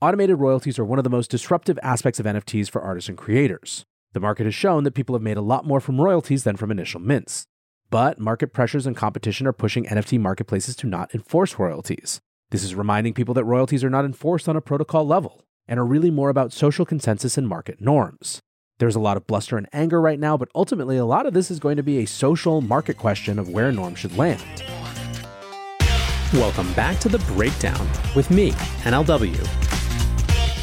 Automated royalties are one of the most disruptive aspects of NFTs for artists and creators. The market has shown that people have made a lot more from royalties than from initial mints. But market pressures and competition are pushing NFT marketplaces to not enforce royalties. This is reminding people that royalties are not enforced on a protocol level and are really more about social consensus and market norms. There's a lot of bluster and anger right now, but ultimately, a lot of this is going to be a social market question of where norms should land. Welcome back to The Breakdown with me, NLW.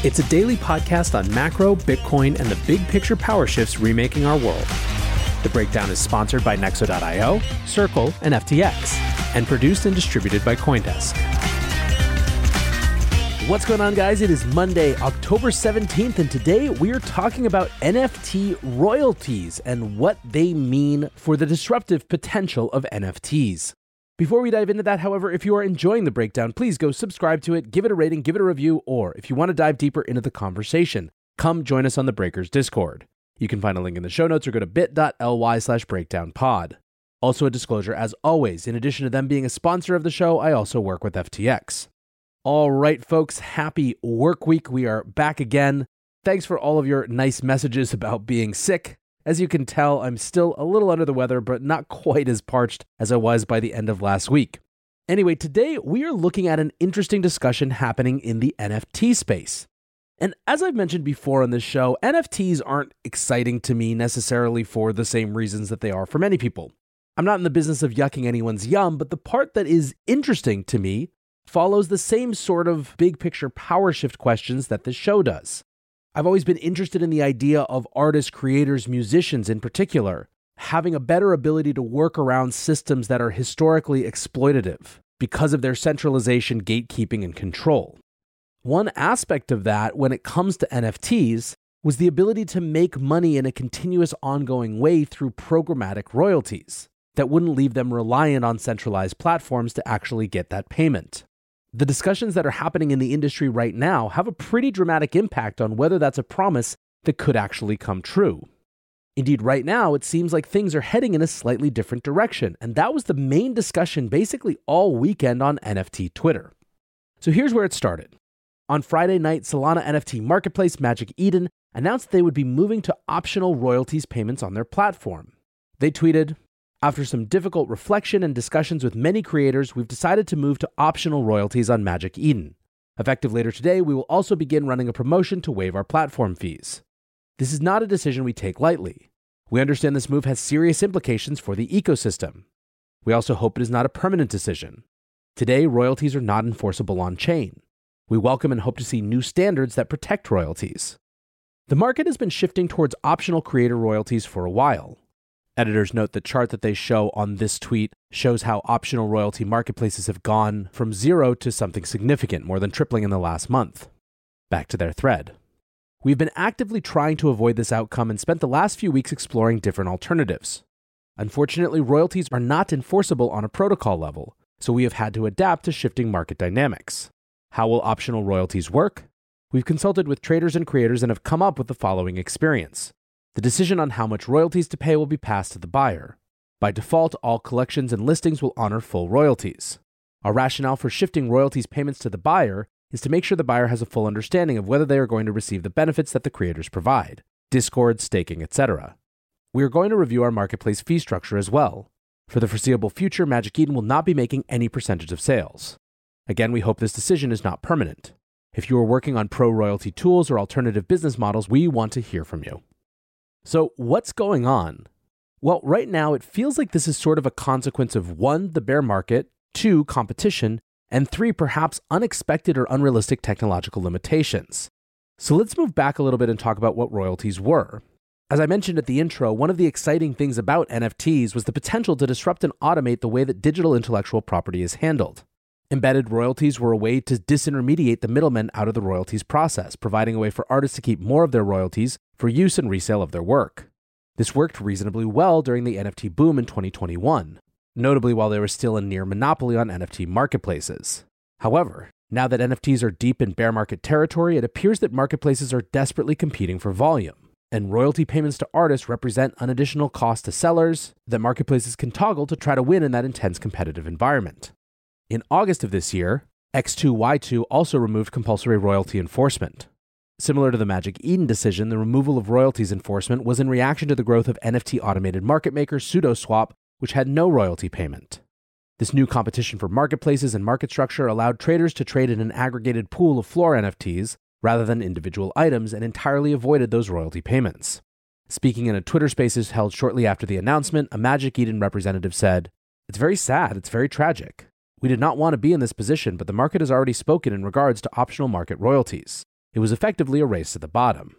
It's a daily podcast on macro, Bitcoin, and the big picture power shifts remaking our world. The Breakdown is sponsored by Nexo.io, Circle, and FTX, and produced and distributed by Coindesk. What's going on, guys? It is Monday, October 17th, and today we are talking about NFT royalties and what they mean for the disruptive potential of NFTs. Before we dive into that, however, if you are enjoying the breakdown, please go subscribe to it, give it a rating, give it a review, or if you want to dive deeper into the conversation, come join us on the Breakers Discord. You can find a link in the show notes or go to bit.ly slash breakdownpod. Also, a disclosure as always, in addition to them being a sponsor of the show, I also work with FTX. All right, folks, happy work week. We are back again. Thanks for all of your nice messages about being sick. As you can tell, I'm still a little under the weather, but not quite as parched as I was by the end of last week. Anyway, today we are looking at an interesting discussion happening in the NFT space. And as I've mentioned before on this show, NFTs aren't exciting to me necessarily for the same reasons that they are for many people. I'm not in the business of yucking anyone's yum, but the part that is interesting to me follows the same sort of big picture power shift questions that this show does. I've always been interested in the idea of artists, creators, musicians in particular, having a better ability to work around systems that are historically exploitative because of their centralization, gatekeeping, and control. One aspect of that when it comes to NFTs was the ability to make money in a continuous, ongoing way through programmatic royalties that wouldn't leave them reliant on centralized platforms to actually get that payment the discussions that are happening in the industry right now have a pretty dramatic impact on whether that's a promise that could actually come true. Indeed, right now, it seems like things are heading in a slightly different direction, and that was the main discussion basically all weekend on NFT Twitter. So here's where it started. On Friday night, Solana NFT marketplace Magic Eden announced they would be moving to optional royalties payments on their platform. They tweeted, after some difficult reflection and discussions with many creators, we've decided to move to optional royalties on Magic Eden. Effective later today, we will also begin running a promotion to waive our platform fees. This is not a decision we take lightly. We understand this move has serious implications for the ecosystem. We also hope it is not a permanent decision. Today, royalties are not enforceable on chain. We welcome and hope to see new standards that protect royalties. The market has been shifting towards optional creator royalties for a while, Editors note the chart that they show on this tweet shows how optional royalty marketplaces have gone from zero to something significant, more than tripling in the last month. Back to their thread. We've been actively trying to avoid this outcome and spent the last few weeks exploring different alternatives. Unfortunately, royalties are not enforceable on a protocol level, so we have had to adapt to shifting market dynamics. How will optional royalties work? We've consulted with traders and creators and have come up with the following experience. The decision on how much royalties to pay will be passed to the buyer. By default, all collections and listings will honor full royalties. Our rationale for shifting royalties payments to the buyer is to make sure the buyer has a full understanding of whether they are going to receive the benefits that the creators provide Discord, staking, etc. We are going to review our marketplace fee structure as well. For the foreseeable future, Magic Eden will not be making any percentage of sales. Again, we hope this decision is not permanent. If you are working on pro royalty tools or alternative business models, we want to hear from you. So, what's going on? Well, right now it feels like this is sort of a consequence of one, the bear market, two, competition, and three, perhaps unexpected or unrealistic technological limitations. So let's move back a little bit and talk about what royalties were. As I mentioned at the intro, one of the exciting things about NFTs was the potential to disrupt and automate the way that digital intellectual property is handled. Embedded royalties were a way to disintermediate the middlemen out of the royalties process, providing a way for artists to keep more of their royalties for use and resale of their work. This worked reasonably well during the NFT boom in 2021, notably while there was still a near monopoly on NFT marketplaces. However, now that NFTs are deep in bear market territory, it appears that marketplaces are desperately competing for volume. And royalty payments to artists represent an additional cost to sellers that marketplaces can toggle to try to win in that intense competitive environment. In August of this year, X2Y2 also removed compulsory royalty enforcement. Similar to the Magic Eden decision, the removal of royalties enforcement was in reaction to the growth of NFT automated market maker sudoswap, which had no royalty payment. This new competition for marketplaces and market structure allowed traders to trade in an aggregated pool of floor NFTs rather than individual items and entirely avoided those royalty payments. Speaking in a Twitter Spaces held shortly after the announcement, a Magic Eden representative said, It's very sad, it's very tragic. We did not want to be in this position, but the market has already spoken in regards to optional market royalties. It was effectively a race to the bottom.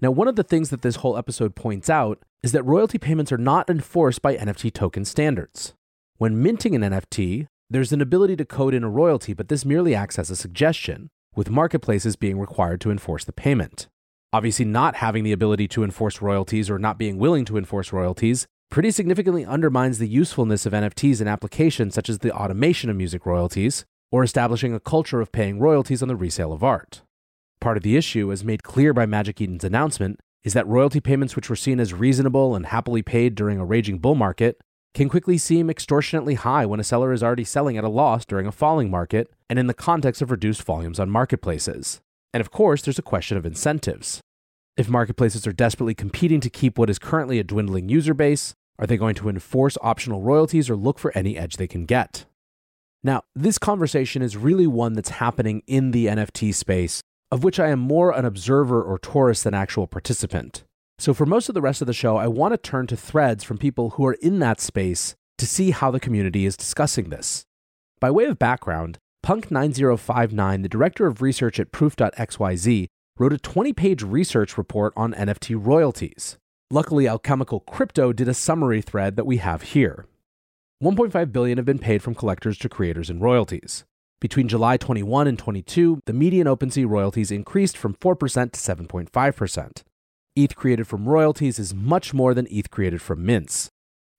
Now, one of the things that this whole episode points out is that royalty payments are not enforced by NFT token standards. When minting an NFT, there's an ability to code in a royalty, but this merely acts as a suggestion, with marketplaces being required to enforce the payment. Obviously, not having the ability to enforce royalties or not being willing to enforce royalties pretty significantly undermines the usefulness of NFTs in applications such as the automation of music royalties or establishing a culture of paying royalties on the resale of art. Part of the issue, as made clear by Magic Eden's announcement, is that royalty payments which were seen as reasonable and happily paid during a raging bull market can quickly seem extortionately high when a seller is already selling at a loss during a falling market and in the context of reduced volumes on marketplaces. And of course, there's a question of incentives. If marketplaces are desperately competing to keep what is currently a dwindling user base, are they going to enforce optional royalties or look for any edge they can get? Now, this conversation is really one that's happening in the NFT space, of which I am more an observer or tourist than actual participant. So, for most of the rest of the show, I want to turn to threads from people who are in that space to see how the community is discussing this. By way of background, Punk9059, the director of research at Proof.xyz, wrote a 20 page research report on NFT royalties. Luckily, Alchemical Crypto did a summary thread that we have here. 1.5 billion have been paid from collectors to creators in royalties. Between July 21 and 22, the median OpenSea royalties increased from 4% to 7.5%. ETH created from royalties is much more than ETH created from mints.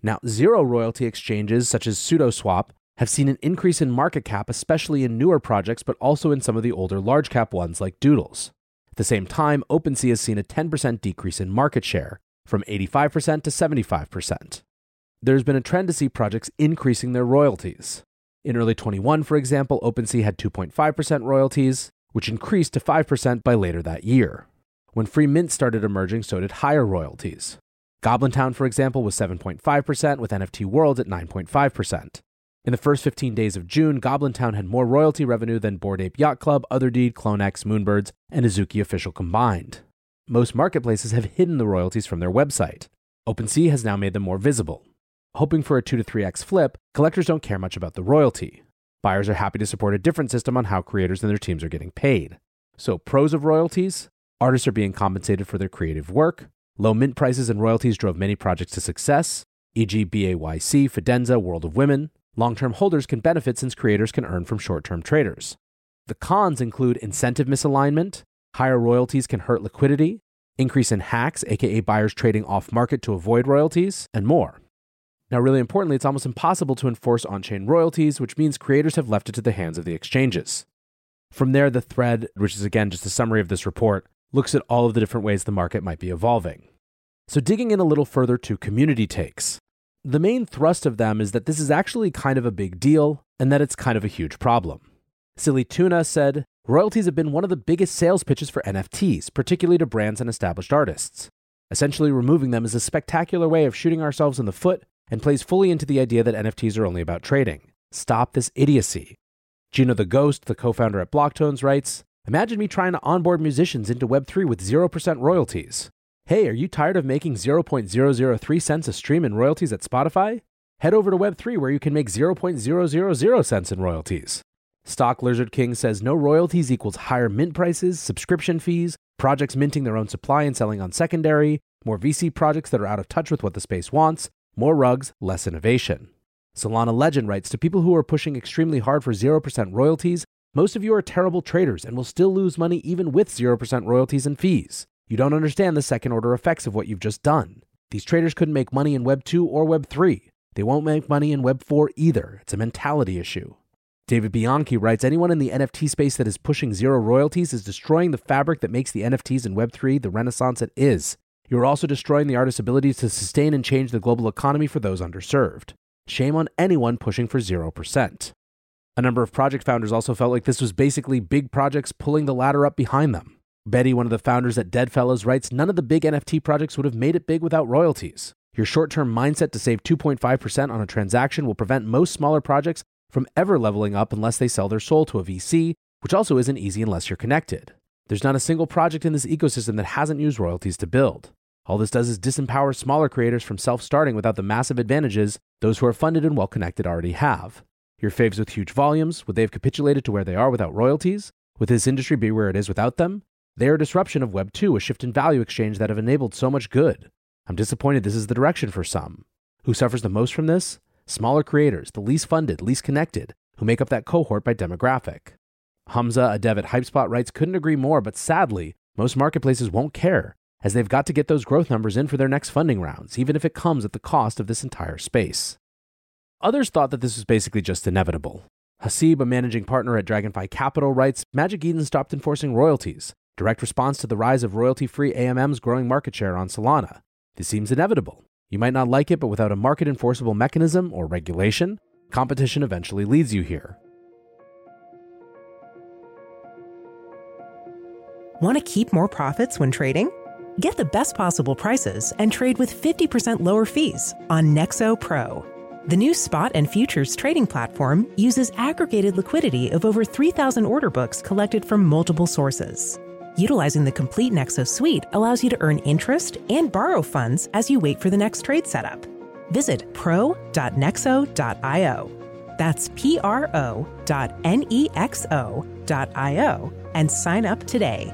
Now, zero royalty exchanges such as sudoswap have seen an increase in market cap, especially in newer projects, but also in some of the older large cap ones like Doodles. At the same time, OpenSea has seen a 10% decrease in market share, from 85% to 75%. There's been a trend to see projects increasing their royalties. In early 21, for example, OpenSea had 2.5% royalties, which increased to 5% by later that year. When free mint started emerging, so did higher royalties. Goblin Town, for example, was 7.5%, with NFT World at 9.5%. In the first 15 days of June, Goblin Town had more royalty revenue than Bored Ape Yacht Club, Otherdeed, CloneX, Moonbirds, and Azuki Official combined most marketplaces have hidden the royalties from their website. OpenSea has now made them more visible. Hoping for a 2 to 3x flip, collectors don't care much about the royalty. Buyers are happy to support a different system on how creators and their teams are getting paid. So, pros of royalties artists are being compensated for their creative work, low mint prices and royalties drove many projects to success, e.g., BAYC, Fidenza, World of Women. Long term holders can benefit since creators can earn from short term traders. The cons include incentive misalignment, Higher royalties can hurt liquidity, increase in hacks, aka buyers trading off market to avoid royalties, and more. Now, really importantly, it's almost impossible to enforce on chain royalties, which means creators have left it to the hands of the exchanges. From there, the thread, which is again just a summary of this report, looks at all of the different ways the market might be evolving. So, digging in a little further to community takes, the main thrust of them is that this is actually kind of a big deal and that it's kind of a huge problem. Silly Tuna said, Royalties have been one of the biggest sales pitches for NFTs, particularly to brands and established artists. Essentially, removing them is a spectacular way of shooting ourselves in the foot and plays fully into the idea that NFTs are only about trading. Stop this idiocy. Gino the Ghost, the co founder at Blocktones, writes Imagine me trying to onboard musicians into Web3 with 0% royalties. Hey, are you tired of making 0.003 cents a stream in royalties at Spotify? Head over to Web3 where you can make 0.000 cents in royalties. Stock Lizard King says no royalties equals higher mint prices, subscription fees, projects minting their own supply and selling on secondary, more VC projects that are out of touch with what the space wants, more rugs, less innovation. Solana Legend writes to people who are pushing extremely hard for 0% royalties, most of you are terrible traders and will still lose money even with 0% royalties and fees. You don't understand the second order effects of what you've just done. These traders couldn't make money in Web 2 or Web 3. They won't make money in Web 4 either. It's a mentality issue. David Bianchi writes Anyone in the NFT space that is pushing zero royalties is destroying the fabric that makes the NFTs in Web3 the renaissance it is. You are also destroying the artist's ability to sustain and change the global economy for those underserved. Shame on anyone pushing for 0%. A number of project founders also felt like this was basically big projects pulling the ladder up behind them. Betty, one of the founders at DeadFellaz, writes None of the big NFT projects would have made it big without royalties. Your short term mindset to save 2.5% on a transaction will prevent most smaller projects from ever leveling up unless they sell their soul to a VC, which also isn't easy unless you're connected. There's not a single project in this ecosystem that hasn't used royalties to build. All this does is disempower smaller creators from self starting without the massive advantages those who are funded and well connected already have. Your faves with huge volumes, would they have capitulated to where they are without royalties? Would this industry be where it is without them? They are a disruption of Web 2, a shift in value exchange that have enabled so much good. I'm disappointed this is the direction for some. Who suffers the most from this? Smaller creators, the least funded, least connected, who make up that cohort by demographic. Hamza, a dev at HypeSpot, writes, couldn't agree more, but sadly, most marketplaces won't care, as they've got to get those growth numbers in for their next funding rounds, even if it comes at the cost of this entire space. Others thought that this was basically just inevitable. Haseeb, a managing partner at Dragonfly Capital, writes Magic Eden stopped enforcing royalties, direct response to the rise of royalty free AMM's growing market share on Solana. This seems inevitable. You might not like it, but without a market enforceable mechanism or regulation, competition eventually leads you here. Want to keep more profits when trading? Get the best possible prices and trade with 50% lower fees on Nexo Pro. The new spot and futures trading platform uses aggregated liquidity of over 3,000 order books collected from multiple sources. Utilizing the complete Nexo suite allows you to earn interest and borrow funds as you wait for the next trade setup. Visit pro.nexo.io. That's P R O dot N E X O dot I O and sign up today.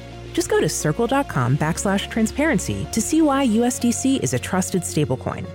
Just go to circle.com backslash transparency to see why USDC is a trusted stablecoin.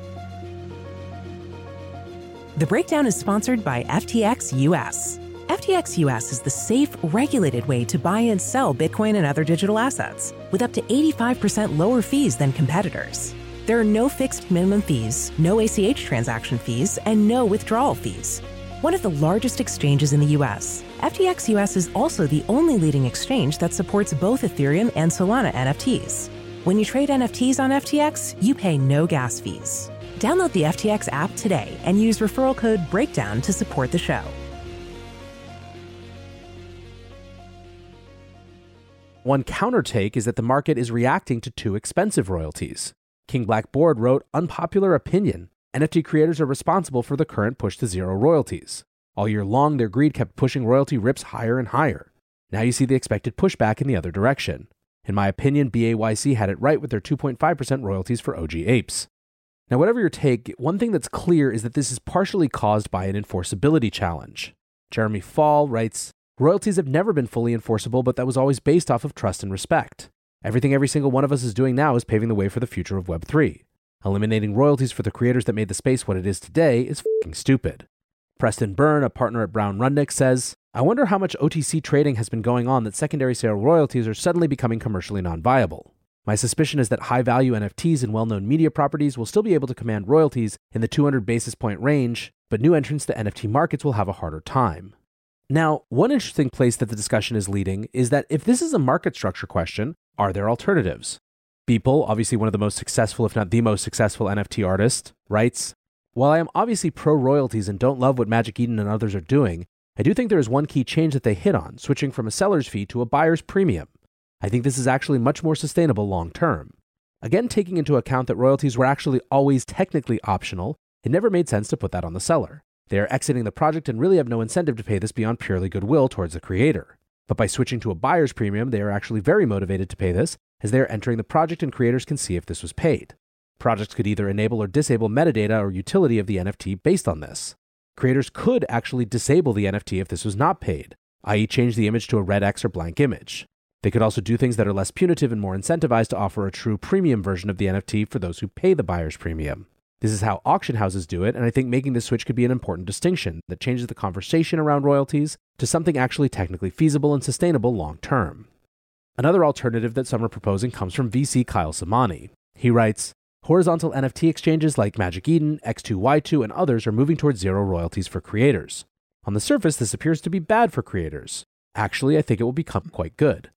The breakdown is sponsored by FTX US. FTX US is the safe, regulated way to buy and sell Bitcoin and other digital assets with up to 85% lower fees than competitors. There are no fixed minimum fees, no ACH transaction fees, and no withdrawal fees. One of the largest exchanges in the US, FTX US is also the only leading exchange that supports both Ethereum and Solana NFTs. When you trade NFTs on FTX, you pay no gas fees. Download the FTX app today and use referral code BREAKDOWN to support the show. One counter take is that the market is reacting to too expensive royalties. King Black Board wrote, Unpopular opinion NFT creators are responsible for the current push to zero royalties. All year long, their greed kept pushing royalty rips higher and higher. Now you see the expected pushback in the other direction. In my opinion, BAYC had it right with their 2.5% royalties for OG Apes. Now, whatever your take, one thing that's clear is that this is partially caused by an enforceability challenge. Jeremy Fall writes Royalties have never been fully enforceable, but that was always based off of trust and respect. Everything every single one of us is doing now is paving the way for the future of Web3. Eliminating royalties for the creators that made the space what it is today is fucking stupid. Preston Byrne, a partner at Brown Rudnick, says, I wonder how much OTC trading has been going on that secondary sale royalties are suddenly becoming commercially non viable. My suspicion is that high value NFTs and well known media properties will still be able to command royalties in the 200 basis point range, but new entrants to NFT markets will have a harder time. Now, one interesting place that the discussion is leading is that if this is a market structure question, are there alternatives? Beeple, obviously one of the most successful, if not the most successful NFT artist, writes While I am obviously pro royalties and don't love what Magic Eden and others are doing, I do think there is one key change that they hit on, switching from a seller's fee to a buyer's premium. I think this is actually much more sustainable long term. Again, taking into account that royalties were actually always technically optional, it never made sense to put that on the seller. They are exiting the project and really have no incentive to pay this beyond purely goodwill towards the creator. But by switching to a buyer's premium, they are actually very motivated to pay this, as they are entering the project and creators can see if this was paid. Projects could either enable or disable metadata or utility of the NFT based on this. Creators could actually disable the NFT if this was not paid, i.e., change the image to a red X or blank image. They could also do things that are less punitive and more incentivized to offer a true premium version of the NFT for those who pay the buyer's premium. This is how auction houses do it, and I think making this switch could be an important distinction that changes the conversation around royalties to something actually technically feasible and sustainable long term. Another alternative that some are proposing comes from VC Kyle Samani. He writes Horizontal NFT exchanges like Magic Eden, X2Y2, and others are moving towards zero royalties for creators. On the surface, this appears to be bad for creators. Actually, I think it will become quite good.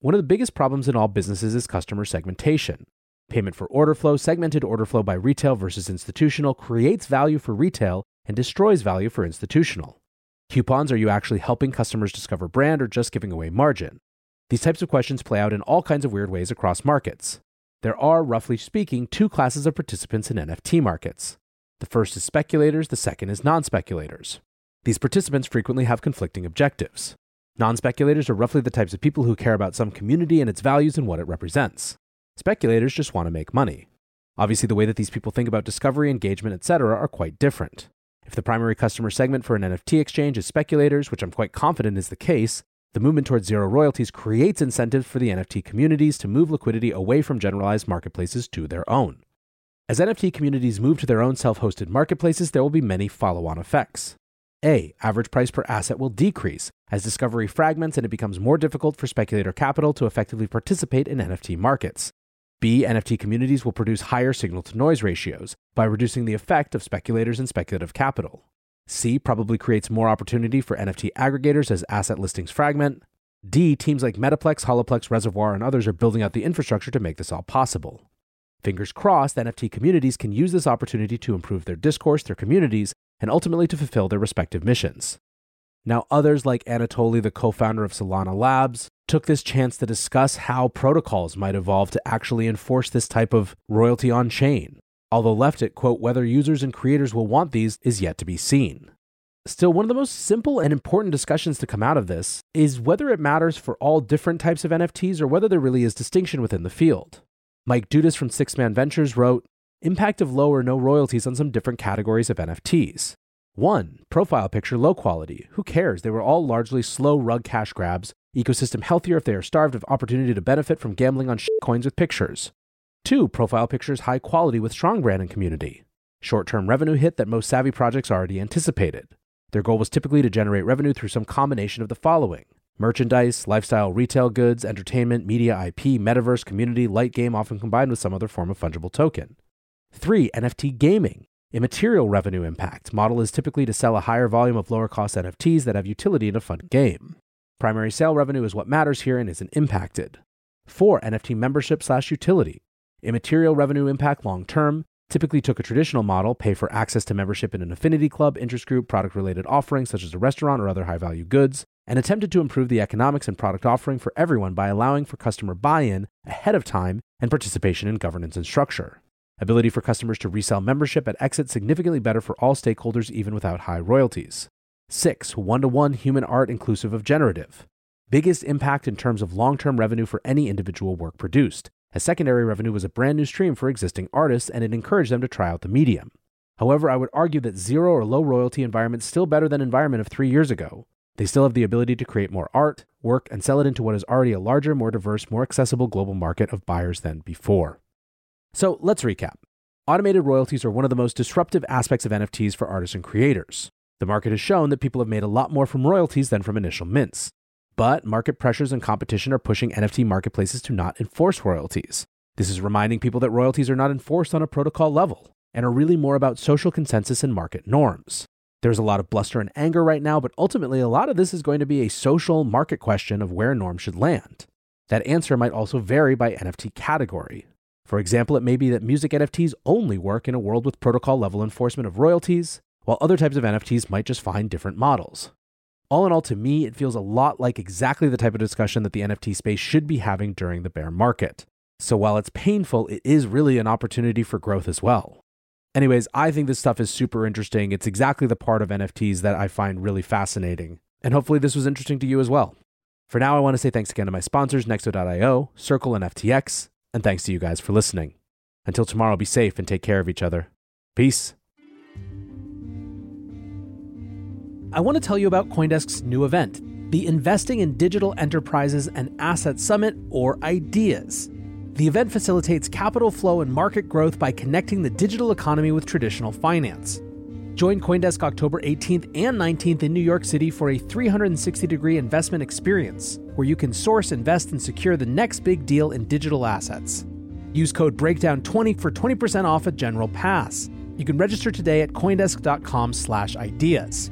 One of the biggest problems in all businesses is customer segmentation. Payment for order flow, segmented order flow by retail versus institutional, creates value for retail and destroys value for institutional. Coupons are you actually helping customers discover brand or just giving away margin? These types of questions play out in all kinds of weird ways across markets. There are, roughly speaking, two classes of participants in NFT markets. The first is speculators, the second is non speculators. These participants frequently have conflicting objectives. Non speculators are roughly the types of people who care about some community and its values and what it represents. Speculators just want to make money. Obviously, the way that these people think about discovery, engagement, etc., are quite different. If the primary customer segment for an NFT exchange is speculators, which I'm quite confident is the case, the movement towards zero royalties creates incentives for the NFT communities to move liquidity away from generalized marketplaces to their own. As NFT communities move to their own self hosted marketplaces, there will be many follow on effects. A. Average price per asset will decrease as discovery fragments and it becomes more difficult for speculator capital to effectively participate in NFT markets. B. NFT communities will produce higher signal to noise ratios by reducing the effect of speculators and speculative capital. C. Probably creates more opportunity for NFT aggregators as asset listings fragment. D. Teams like Metaplex, Holaplex, Reservoir, and others are building out the infrastructure to make this all possible. Fingers crossed, NFT communities can use this opportunity to improve their discourse, their communities, and ultimately to fulfill their respective missions. Now, others like Anatoly, the co founder of Solana Labs, took this chance to discuss how protocols might evolve to actually enforce this type of royalty on chain. Although left it, quote, whether users and creators will want these is yet to be seen. Still, one of the most simple and important discussions to come out of this is whether it matters for all different types of NFTs or whether there really is distinction within the field. Mike Dudas from Six Man Ventures wrote Impact of low or no royalties on some different categories of NFTs. 1. Profile picture low quality. Who cares? They were all largely slow rug cash grabs. Ecosystem healthier if they are starved of opportunity to benefit from gambling on coins with pictures. 2. Profile pictures high quality with strong brand and community. Short term revenue hit that most savvy projects already anticipated. Their goal was typically to generate revenue through some combination of the following merchandise, lifestyle retail goods, entertainment, media IP, metaverse, community, light game, often combined with some other form of fungible token. 3. NFT gaming. Immaterial revenue impact. Model is typically to sell a higher volume of lower cost NFTs that have utility in a fun game. Primary sale revenue is what matters here and isn't impacted. 4. NFT membership slash utility. Immaterial revenue impact long term. Typically took a traditional model, pay for access to membership in an affinity club, interest group, product related offerings such as a restaurant or other high value goods, and attempted to improve the economics and product offering for everyone by allowing for customer buy in ahead of time and participation in governance and structure. Ability for customers to resell membership at exit significantly better for all stakeholders even without high royalties. 6. One to one human art inclusive of generative. Biggest impact in terms of long term revenue for any individual work produced, as secondary revenue was a brand new stream for existing artists and it encouraged them to try out the medium. However, I would argue that zero or low royalty environment is still better than environment of three years ago. They still have the ability to create more art, work, and sell it into what is already a larger, more diverse, more accessible global market of buyers than before. So let's recap. Automated royalties are one of the most disruptive aspects of NFTs for artists and creators. The market has shown that people have made a lot more from royalties than from initial mints. But market pressures and competition are pushing NFT marketplaces to not enforce royalties. This is reminding people that royalties are not enforced on a protocol level and are really more about social consensus and market norms. There's a lot of bluster and anger right now, but ultimately, a lot of this is going to be a social market question of where norms should land. That answer might also vary by NFT category. For example, it may be that music NFTs only work in a world with protocol level enforcement of royalties, while other types of NFTs might just find different models. All in all, to me, it feels a lot like exactly the type of discussion that the NFT space should be having during the bear market. So while it's painful, it is really an opportunity for growth as well. Anyways, I think this stuff is super interesting. It's exactly the part of NFTs that I find really fascinating. And hopefully, this was interesting to you as well. For now, I want to say thanks again to my sponsors, Nexo.io, Circle, and FTX, and thanks to you guys for listening. Until tomorrow, be safe and take care of each other. Peace. I want to tell you about Coindesk's new event, the Investing in Digital Enterprises and Asset Summit, or IDEAS. The event facilitates capital flow and market growth by connecting the digital economy with traditional finance. Join Coindesk October 18th and 19th in New York City for a 360 degree investment experience where you can source, invest, and secure the next big deal in digital assets. Use code BREAKDOWN20 for 20% off a general pass. You can register today at coindesk.com/ideas.